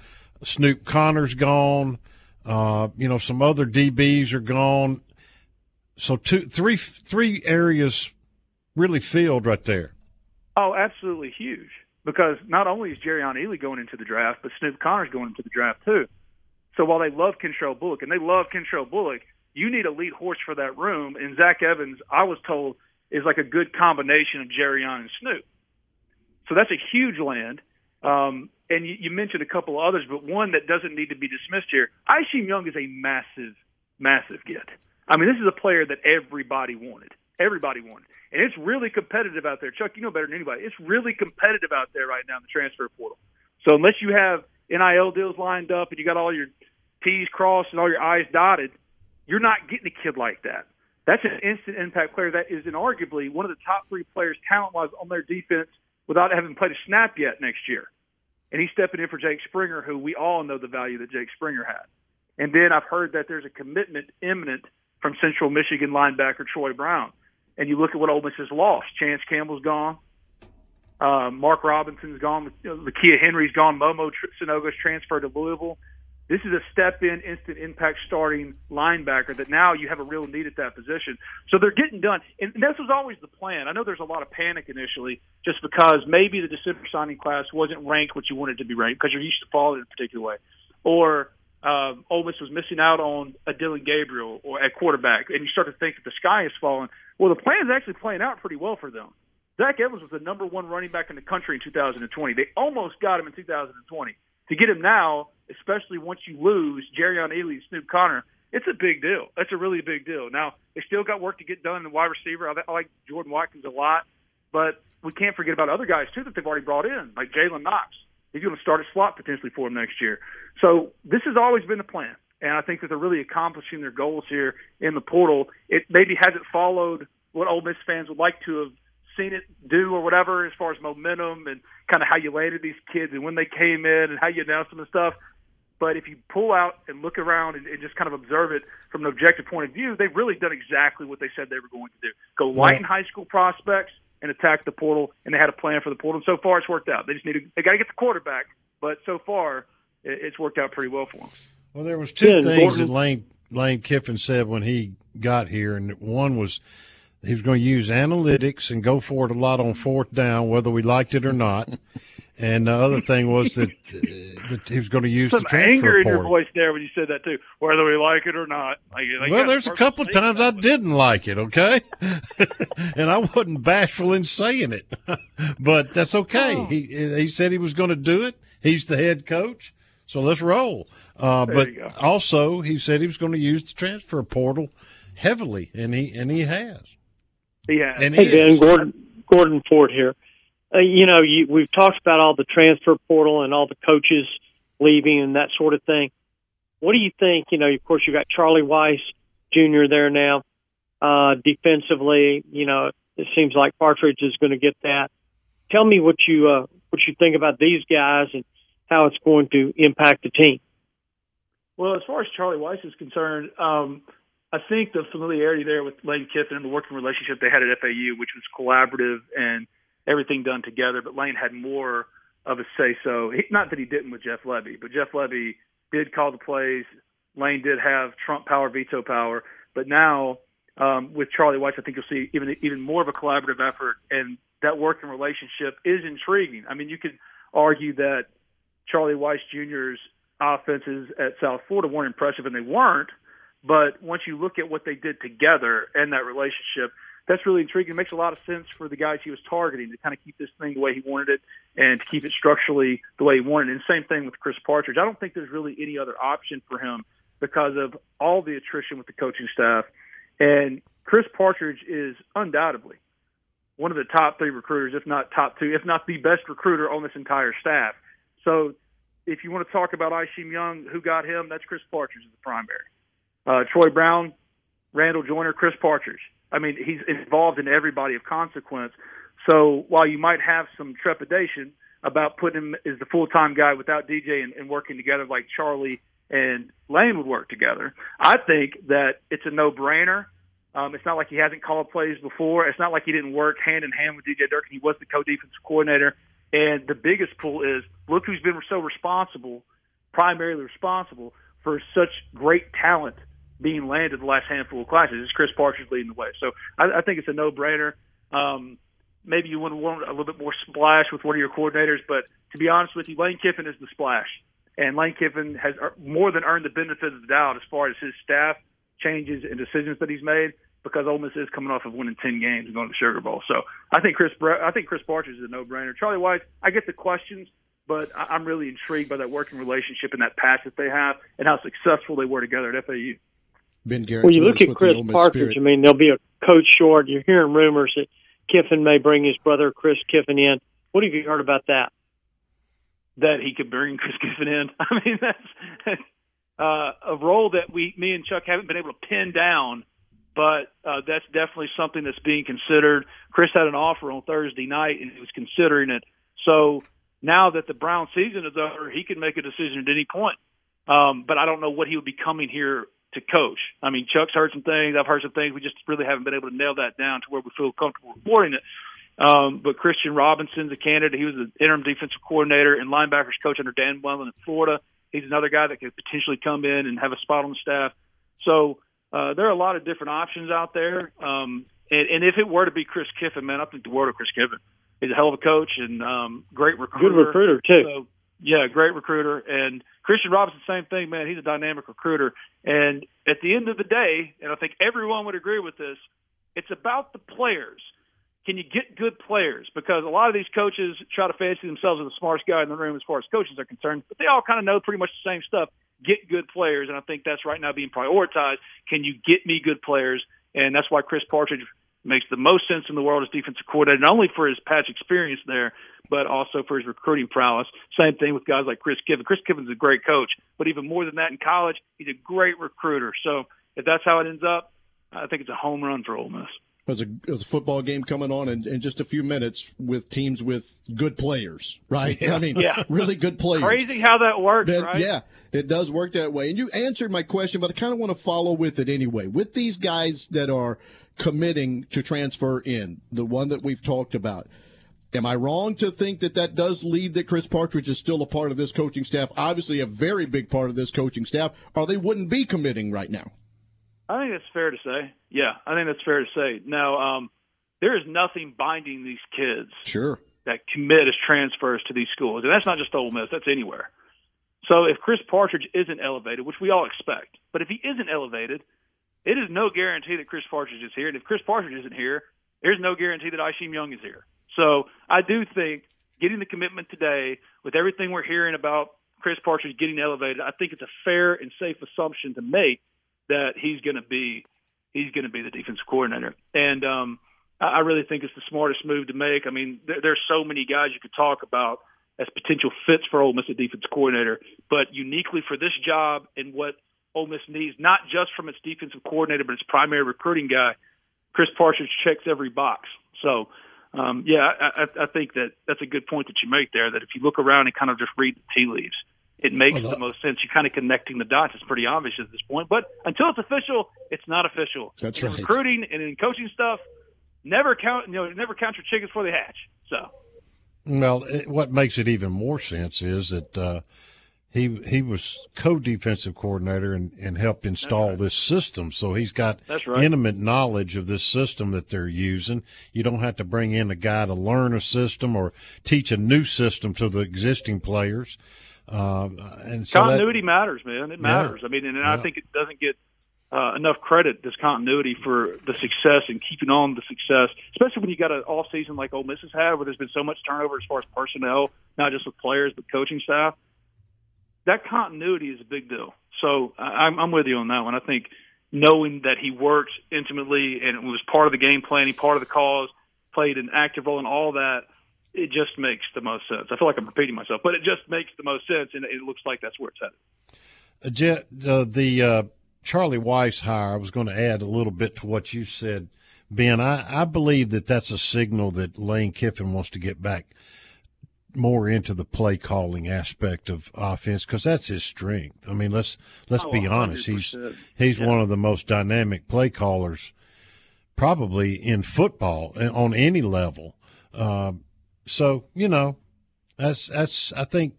Snoop Conner's gone, uh, you know, some other DBs are gone. So two, three, three areas really filled right there. Oh, absolutely huge. Because not only is Jerrion Ealy going into the draft, but Snoop Conner's going into the draft too. So while they love Kentrell Bullock and they love Kentrell Bullock, you need a lead horse for that room. And Zach Evans, I was told, is like a good combination of Jerrion and Snoop. So that's a huge land. Um, and you, you mentioned a couple of others, but one that doesn't need to be dismissed here. Isheem Young is a massive, massive get. I mean, this is a player that everybody wanted. Everybody wanted. And it's really competitive out there. Chuck, you know better than anybody. It's really competitive out there right now in the transfer portal. So unless you have NIL deals lined up and you got all your T's crossed and all your I's dotted, you're not getting a kid like that. That's an instant impact player that is inarguably one of the top three players talent wise on their defense without having played a snap yet next year. And he's stepping in for Jake Springer, who we all know the value that Jake Springer had. And then I've heard that there's a commitment imminent from Central Michigan linebacker Troy Brown. And you look at what Ole Miss has lost. Chance Campbell's gone. Uh, Mark Robinson's gone. Lakia Henry's gone. Momo Sanogo's transferred to Louisville. This is a step in, instant impact starting linebacker that now you have a real need at that position. So they're getting done. And this was always the plan. I know there's a lot of panic initially just because maybe the December signing class wasn't ranked what you wanted to be ranked because you're used to following it in a particular way. Or um, Ole Miss was missing out on a Dillon Gabriel or at quarterback, and you start to think that the sky is falling. Well, the plan is actually playing out pretty well for them. Zach Evans was the number one running back in the country in 2020. They almost got him in 2020. To get him now, especially once you lose Jerrion Ealy and Snoop Conner, it's a big deal. That's a really big deal. Now, they still got work to get done in the wide receiver. I, I like Jordan Watkins a lot, but we can't forget about other guys, too, that they've already brought in, like Jalen Knox. He's going to start a slot potentially for him next year. So this has always been the plan. And I think that they're really accomplishing their goals here in the portal. It maybe hasn't followed what Ole Miss fans would like to have seen it do or whatever as far as momentum and kind of how you landed these kids and when they came in and how you announced them and stuff. But if you pull out and look around and, and just kind of observe it from an objective point of view, they've really done exactly what they said they were going to do. Go light in high school prospects and attack the portal, and they had a plan for the portal. And so far, it's worked out. They just need to they got to get the quarterback, but so far, it, it's worked out pretty well for them. Well, there was two Yeah, things Gordon- that Lane Lane Kiffin said when he got here, and one was he was going to use analytics and go for it a lot on fourth down, whether we liked it or not. And the other thing was that, uh, that he was going to use Some the transfer anger in your portal. voice there when you said that too, whether we like it or not. Like, like well, there's a couple of times I didn't like it, okay? and I wasn't bashful in saying it. but that's okay. Oh. He he said he was going to do it. He's the head coach. So let's roll. Uh, but also he said he was going to use the transfer portal heavily and he and he has. Yeah. And he Hey Ben. Gordon Gordon Ford here. Uh, you know, you, we've talked about all the transfer portal and all the coaches leaving and that sort of thing. What do you think? You know, of course, you got Charlie Weis Jr. there now. Uh, defensively, you know, it seems like Partridge is going to get that. Tell me what you uh, what you think about these guys and how it's going to impact the team. Well, as far as Charlie Weis is concerned, um, I think the familiarity there with Lane Kiffin and the working relationship they had at FAU, which was collaborative and everything done together, but Lane had more of a say so. Not that he didn't with Jeff Lebby, but Jeff Lebby did call the plays. Lane did have Trump power, veto power, but now um, with Charlie Weis, I think you'll see even even more of a collaborative effort, and that working relationship is intriguing. I mean, you could argue that Charlie Weis Jr.'s offenses at South Florida weren't impressive, and they weren't. But once you look at what they did together and that relationship, that's really intriguing. It makes a lot of sense for the guys he was targeting to kind of keep this thing the way he wanted it and to keep it structurally the way he wanted it. And same thing with Chris Partridge. I don't think there's really any other option for him because of all the attrition with the coaching staff. And Chris Partridge is undoubtedly one of the top three recruiters, if not top two, if not the best recruiter on this entire staff. So if you want to talk about Isheem Young, who got him, that's Chris Partridge as the primary. Uh, Troy Brown, Randall Joyner, Chris Partridge. I mean, he's involved in everybody of consequence. So while you might have some trepidation about putting him as the full time guy without DJ and, and working together like Charlie and Lane would work together, I think that it's a no brainer. Um, it's not like he hasn't called plays before. It's not like he didn't work hand in hand with DJ Durkin. He was the co-defensive coordinator. And the biggest pull is look who's been so responsible, primarily responsible for such great talent being landed the last handful of classes. It's Chris Partridge leading the way. So I, I think it's a no-brainer. Um, maybe you want a little bit more splash with one of your coordinators, but to be honest with you, Lane Kiffin is the splash, and Lane Kiffin has more than earned the benefit of the doubt as far as his staff changes and decisions that he's made. Because Ole Miss is coming off of winning ten games and going to the Sugar Bowl, so I think Chris I think Chris Partridge is a no-brainer. Charlie White, I get the questions, but I'm really intrigued by that working relationship and that patch that they have, and how successful they were together at FAU. Ben Garrett. Well, you look at Chris Ole Miss Partridge. I mean, there'll be a coach short. You're hearing rumors that Kiffin may bring his brother Chris Kiffin in. What have you heard about that? that he could bring Chris Kiffin in. I mean, that's uh, a role that we, me and Chuck, haven't been able to pin down, but uh, that's definitely something that's being considered. Chris had an offer on Thursday night, and he was considering it. So now that the Brown season is over, he can make a decision at any point. Um, but I don't know what he would be coming here to coach. I mean, Chuck's heard some things. I've heard some things. We just really haven't been able to nail that down to where we feel comfortable reporting it. Um, but Christian Robinson's a candidate. He was the interim defensive coordinator and linebackers coach under Dan Mullen in Florida. He's another guy that could potentially come in and have a spot on the staff. So uh, there are a lot of different options out there. Um, and, and if it were to be Chris Kiffin, man, I think the world of Chris Kiffin. He's a hell of a coach and um, great recruiter. Good recruiter too. So, yeah, great recruiter. And Christian Robinson, same thing, man. He's a dynamic recruiter. And at the end of the day, and I think everyone would agree with this, it's about the players. Can you get good players? Because a lot of these coaches try to fancy themselves as the smartest guy in the room as far as coaches are concerned, but they all kind of know pretty much the same stuff. Get good players, and I think that's right now being prioritized. Can you get me good players? And that's why Chris Partridge makes the most sense in the world as defensive coordinator, not only for his patch experience there, but also for his recruiting prowess. Same thing with guys like Chris Kiffin. Chris Kiffin's a great coach, but even more than that in college, he's a great recruiter. So if that's how it ends up, I think it's a home run for Ole Miss. There's a, there's a football game coming on in, in just a few minutes with teams with good players, right? I mean, Yeah. really good players. Crazy how that works, Ben, right? Yeah, it does work that way. And you answered my question, but I kind of want to follow with it anyway. With these guys that are committing to transfer in, the one that we've talked about, am I wrong to think that that does lead that Chris Partridge is still a part of this coaching staff? Obviously, a very big part of this coaching staff, or they wouldn't be committing right now. I think that's fair to say. Yeah, I think that's fair to say. Now, um, there is nothing binding these kids Sure. that commit as transfers to these schools, and that's not just Ole Miss. That's anywhere. So if Chris Partridge isn't elevated, which we all expect, but if he isn't elevated, it is no guarantee that Chris Partridge is here. And if Chris Partridge isn't here, there's no guarantee that Isheem Young is here. So I do think getting the commitment today, with everything we're hearing about Chris Partridge getting elevated, I think it's a fair and safe assumption to make that he's going to be he's going to be the defensive coordinator. And um, I really think it's the smartest move to make. I mean, there, there's so many guys you could talk about as potential fits for Ole Miss as defensive coordinator, but uniquely for this job and what Ole Miss needs, not just from its defensive coordinator, but its primary recruiting guy, Chris Partridge checks every box. So, um, yeah, I, I, I think that that's a good point that you make there. That if you look around and kind of just read the tea leaves, it makes Well, the most sense. You're kind of connecting the dots. It's pretty obvious at this point, but until it's official, it's not official. That's in right. Recruiting and in coaching stuff, never count. You know, never count your chickens before they hatch. So. Well, it, what makes it even more sense is that uh, he he was co-defensive coordinator and, and helped install this system, so he's got right. intimate knowledge of this system that they're using. You don't have to bring in a guy to learn a system or teach a new system to the existing players. Um, and so that- continuity matters, man. It matters. I mean, and I Yeah. think it doesn't get uh, enough credit this continuity for the success and keeping on the success, especially when you got an off season like Ole Miss has had, where there's been so much turnover as far as personnel, not just with players but coaching staff. That continuity is a big deal. So I, I'm, I'm with you on that one. I think knowing that he worked intimately and was part of the game planning, part of the cause, played an active role in all that. It just makes the most sense. I feel like I'm repeating myself, but it just makes the most sense, and it looks like that's where it's headed. Uh, Jet, uh, the uh, Charlie Weis hire, I was going to add a little bit to what you said, Ben. I, I believe that that's a signal that Lane Kiffin wants to get back more into the play calling aspect of offense because that's his strength. I mean, let's let's Oh, be honest. He's 100%. he's Yeah. one of the most dynamic play callers probably in football uh, on any level. Um, so you know, that's that's I think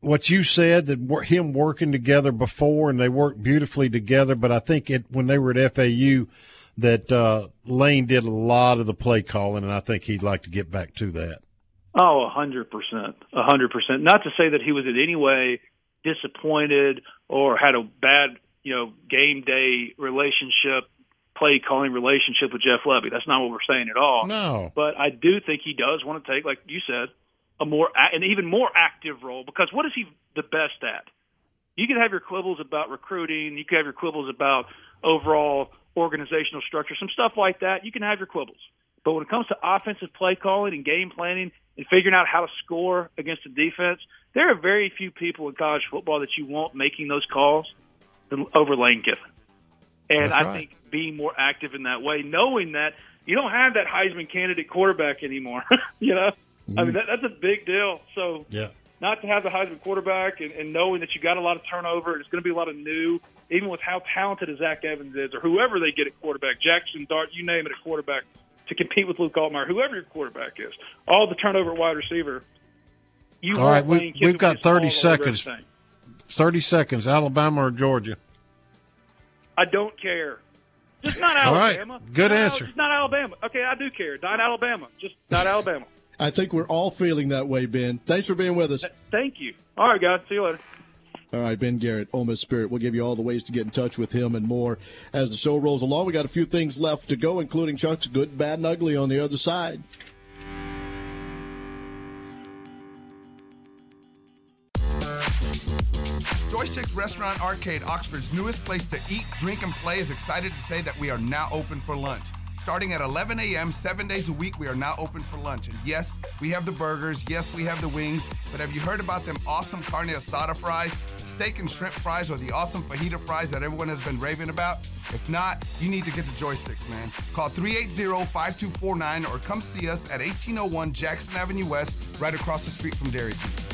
what you said that him working together before and they worked beautifully together. But I think it when they were at FAU that uh, Lane did a lot of the play calling, and I think he'd like to get back to that. Oh, a hundred percent, a hundred percent. Not to say that he was in any way disappointed or had a bad, you know, game day relationship, play calling relationship with Jeff Lebby. That's not what we're saying at all. No. But I do think he does want to take, like you said, a more an even more active role because what is he the best at? You can have your quibbles about recruiting, you can have your quibbles about overall organizational structure, some stuff like that. You can have your quibbles. But when it comes to offensive play calling and game planning and figuring out how to score against a defense, there are very few people in college football that you want making those calls than over Lane Kiffin. And That's I right. think being more active in that way, knowing that you don't have that Heisman candidate quarterback anymore. you know, I mean mm. that, that's a big deal. So Yeah. not to have the Heisman quarterback and, and knowing that you got a lot of turnover, it's going to be a lot of new, even with how talented Zach Evans is, or whoever they get at quarterback, Jackson Dart, you name it at quarterback, to compete with Luke Altmyer, whoever your quarterback is, all the turnover at wide receiver. You All right, we, we've got 30 seconds. Thirty seconds. Alabama or Georgia? I don't care. Just not Alabama. All right, Alabama. good Not Al- answer. Just not Alabama. Okay, I do care. Not Alabama. Just not Alabama. I think we're all feeling that way, Ben. Thanks for being with us. Thank you. All right, guys. See you later. All right, Ben Garrett, Ole Miss Spirit. We'll give you all the ways to get in touch with him and more as the show rolls along. We got a few things left to go, including Chuck's good, bad, and ugly on the other side. Joysticks Restaurant Arcade, Oxford's newest place to eat, drink, and play, is excited to say that we are now open for lunch. Starting at 11 a.m., seven days a week, we are now open for lunch. And yes, we have the burgers, yes, we have the wings, but have you heard about them awesome carne asada fries, steak and shrimp fries, or the awesome fajita fries that everyone has been raving about? If not, you need to get the joysticks, man. Call 380-5249 or come see us at 1801 Jackson Avenue West, right across the street from Dairy Queen.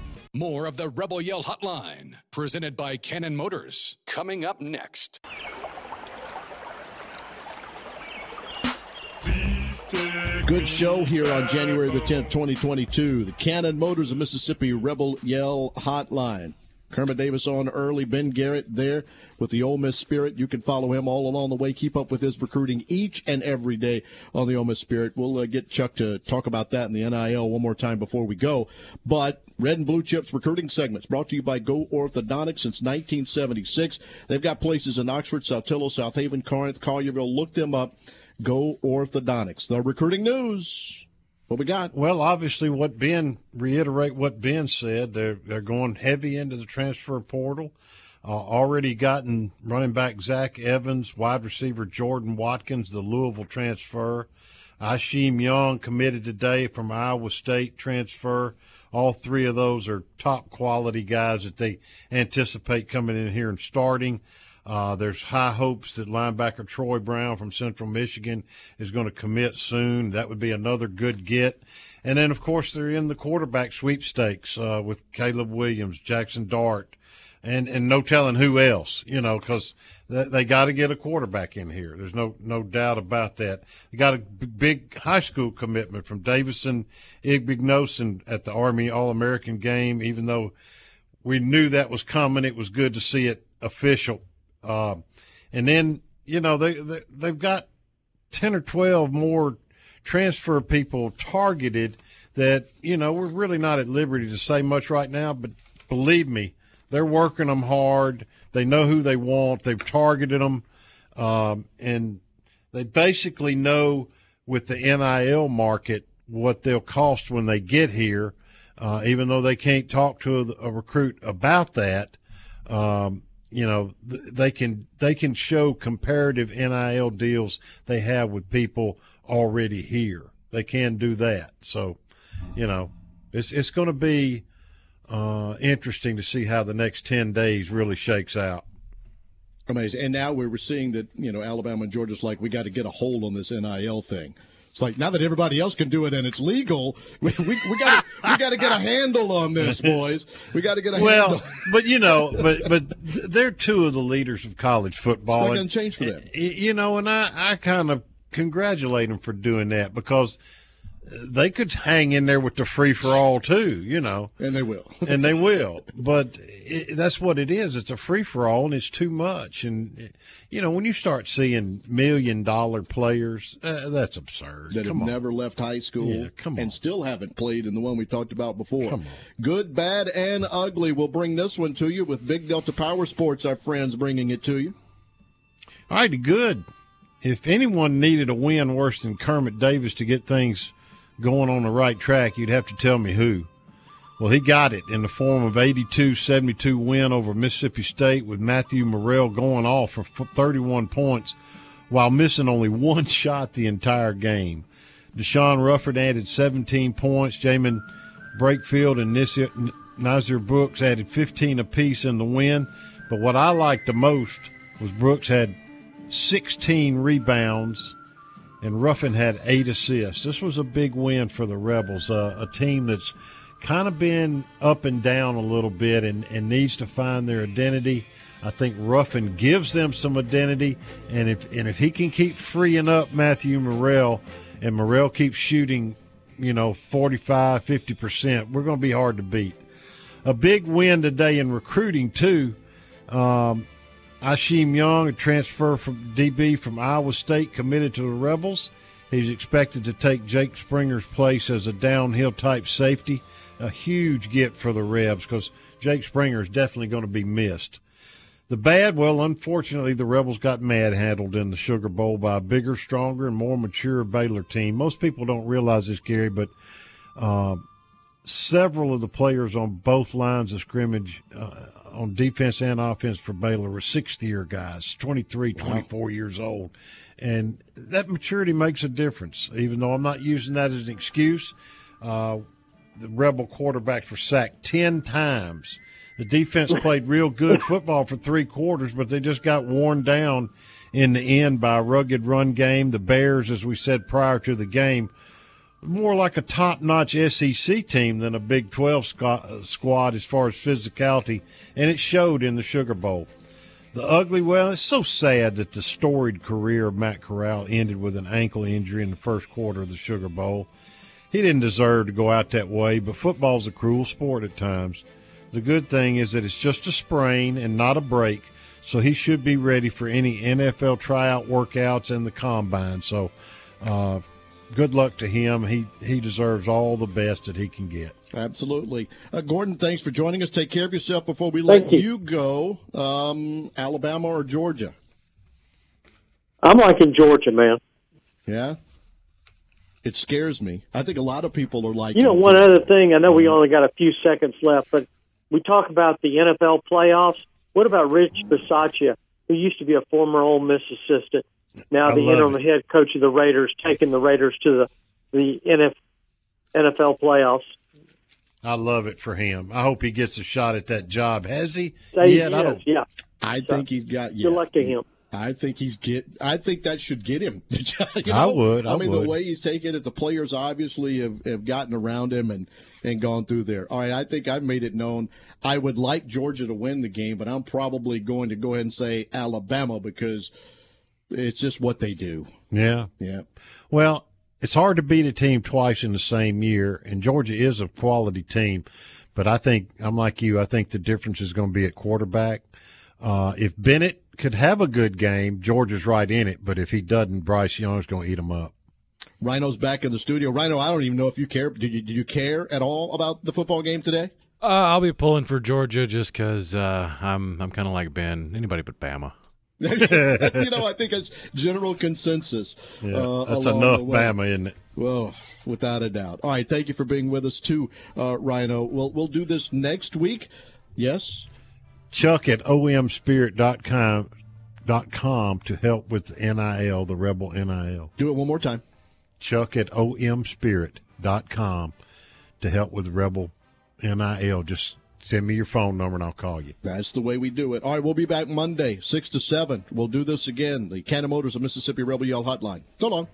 More of the Rebel Yell Hotline, presented by Cannon Motors, coming up next. Good show here on January the 10th, 2022. The Cannon Motors of Mississippi Rebel Yell Hotline. Kermit Davis on early, Ben Garrett there with the Ole Miss Spirit. You can follow him all along the way. Keep up with his recruiting each and every day on the Ole Miss Spirit. We'll uh, get Chuck to talk about that in the NIL one more time before we go. But Red and Blue Chips recruiting segments brought to you by Go Orthodontics since 1976. They've got places in Oxford, Saltillo, South Haven, Corinth, Collierville. Look them up. Go Orthodontics. The recruiting news. What we got? Well, obviously, what Ben reiterate what Ben said. They're they're going heavy into the transfer portal. Uh, already gotten running back Zach Evans, wide receiver Jordan Watkins, the Louisville transfer. Isheem Young committed today from Iowa State transfer. All three of those are top quality guys that they anticipate coming in here and starting. Uh, there's high hopes that linebacker Troy Brown from Central Michigan is going to commit soon. That would be another good get. And then, of course, they're in the quarterback sweepstakes uh, with Caleb Williams, Jackson Dart, and and no telling who else. You know, because they, they got to get a quarterback in here. There's no no doubt about that. They got a big high school commitment from Davison Igbinosun at the Army All American game. Even though we knew that was coming, it was good to see it official um, and then you know they, they they've got ten or twelve more transfer people targeted that you know we're really not at liberty to say much right now. But believe me, they're working them hard. They know who they want. They've targeted them, um, and they basically know with the NIL market what they'll cost when they get here. Uh, even though they can't talk to a, a recruit about that, um, you know they can they can show comparative NIL deals they have with people already here. They can do that. So, you know, it's it's going to be uh, interesting to see how the next ten days really shakes out. Amazing. And now we're seeing that you know Alabama and Georgia's like we got to get a hold on this NIL thing. It's like now that everybody else can do it and it's legal, we we, we got we got to get a handle on this, boys. We got to get a well, handle. but you know, but but they're two of the leaders of college football. It's not going to change for them, you know. And I I kind of congratulate them for doing that because they could hang in there with the free for all too, you know. And they will. and they will. But it, that's what it is. It's a free for all, and it's too much. And you know, when you start seeing million dollar players, uh, that's absurd. That come have on. never left high school Yeah, come and still haven't played in the one we talked about before. Come on. Good, bad, and ugly. We'll bring this one to you with Big Delta Power Sports, our friends bringing it to you. All right, good. If anyone needed a win worse than Kermit Davis to get things going on the right track, you'd have to tell me who. Well, he got it in the form of 82-72 win over Mississippi State with Matthew Murrell going off for 31 points while missing only one shot the entire game. Daeshun Ruffin added 17 points. Jaemyn Brakefield and Nisha, Nysier Brooks added 15 apiece in the win. But what I liked the most was Brooks had 16 rebounds and Ruffin had eight assists. This was a big win for the Rebels, uh, a team that's kind of been up and down a little bit and, and needs to find their identity. I think Ruffin gives them some identity, and if and if he can keep freeing up Matthew Murrell, and Murrell keeps shooting, you know, 45, 50 percent, we're going to be hard to beat. A big win today in recruiting too. Um, Isheem Young, a transfer from DB from Iowa State, committed to the Rebels. He's expected to take Jake Springer's place as a downhill type safety. A huge get for the Rebs because Jake Springer is definitely going to be missed. The bad, well, unfortunately, the Rebels got mad handled in the Sugar Bowl by a bigger, stronger, and more mature Baylor team. Most people don't realize this, Gary, but uh, several of the players on both lines of scrimmage, uh, on defense and offense for Baylor, were sixth year guys, 23, 24 years old. And that maturity makes a difference, even though I'm not using that as an excuse. Uh, the Rebel quarterbacks were sacked 10 times the defense played real good football for three quarters, but they just got worn down in the end by a rugged run game. The Bears, as we said prior to the game, more like a top-notch SEC team than a Big 12 squad as far as physicality, and it showed in the Sugar Bowl. The ugly, well, it's so sad that the storied career of Matt Corral ended with an ankle injury in the first quarter of the Sugar Bowl. He didn't deserve to go out that way, but football's a cruel sport at times. The good thing is that it's just a sprain and not a break, so he should be ready for any NFL tryout workouts and the combine. So, uh, good luck to him. He he deserves all the best that he can get. Absolutely, uh, Gordon. Thanks for joining us. Take care of yourself before we let you. you. go. Um, Alabama or Georgia? I'm liking Georgia, man. Yeah. It scares me. I think a lot of people are like. You know, one other thing. I know we only got a few seconds left, but we talk about the NFL playoffs. What about Rich Bisaccia, who used to be a former Ole Miss assistant, now I the interim it. head coach of the Raiders, taking the Raiders to the the NFL playoffs? I love it for him. I hope he gets a shot at that job. Has he? Say yet? I don't. Yeah. I so, think he's got. Yeah. Good luck to him. I think he's get. I think that should get him. you know? I would. I, I mean, would. the way he's taken it, the players obviously have, have gotten around him and and gone through there. All right, I think I've made it known. I would like Georgia to win the game, but I'm probably going to go ahead and say Alabama because it's just what they do. Yeah. Yeah. Well, it's hard to beat a team twice in the same year, and Georgia is a quality team. But I think I'm like you. I think the difference is going to be at quarterback. Uh, if Bennett could have a good game, Georgia's right in it. But if he doesn't, Bryce Young's going to eat him up. Rhino's back in the studio. Rhino, I don't even know if you care. Did you, did you care at all about the football game today? Uh, I'll be pulling for Georgia just because uh, I'm I'm kind of like Ben. Anybody but Bama. you know, I think it's general consensus. Yeah, uh, that's enough, Bama, isn't it? Well, without a doubt. All right, thank you for being with us too, uh, Rhino. We'll we'll do this next week. Yes. Chuck at omspirit.com dot com to help with NIL, the Rebel NIL. Do it one more time. Chuck at omspirit.com to help with Rebel NIL. Just send me your phone number and I'll call you. That's the way we do it. All right, we'll be back Monday, 6 to 7. We'll do this again. The Cannon Motors of Mississippi Rebel Yell Hotline. So long.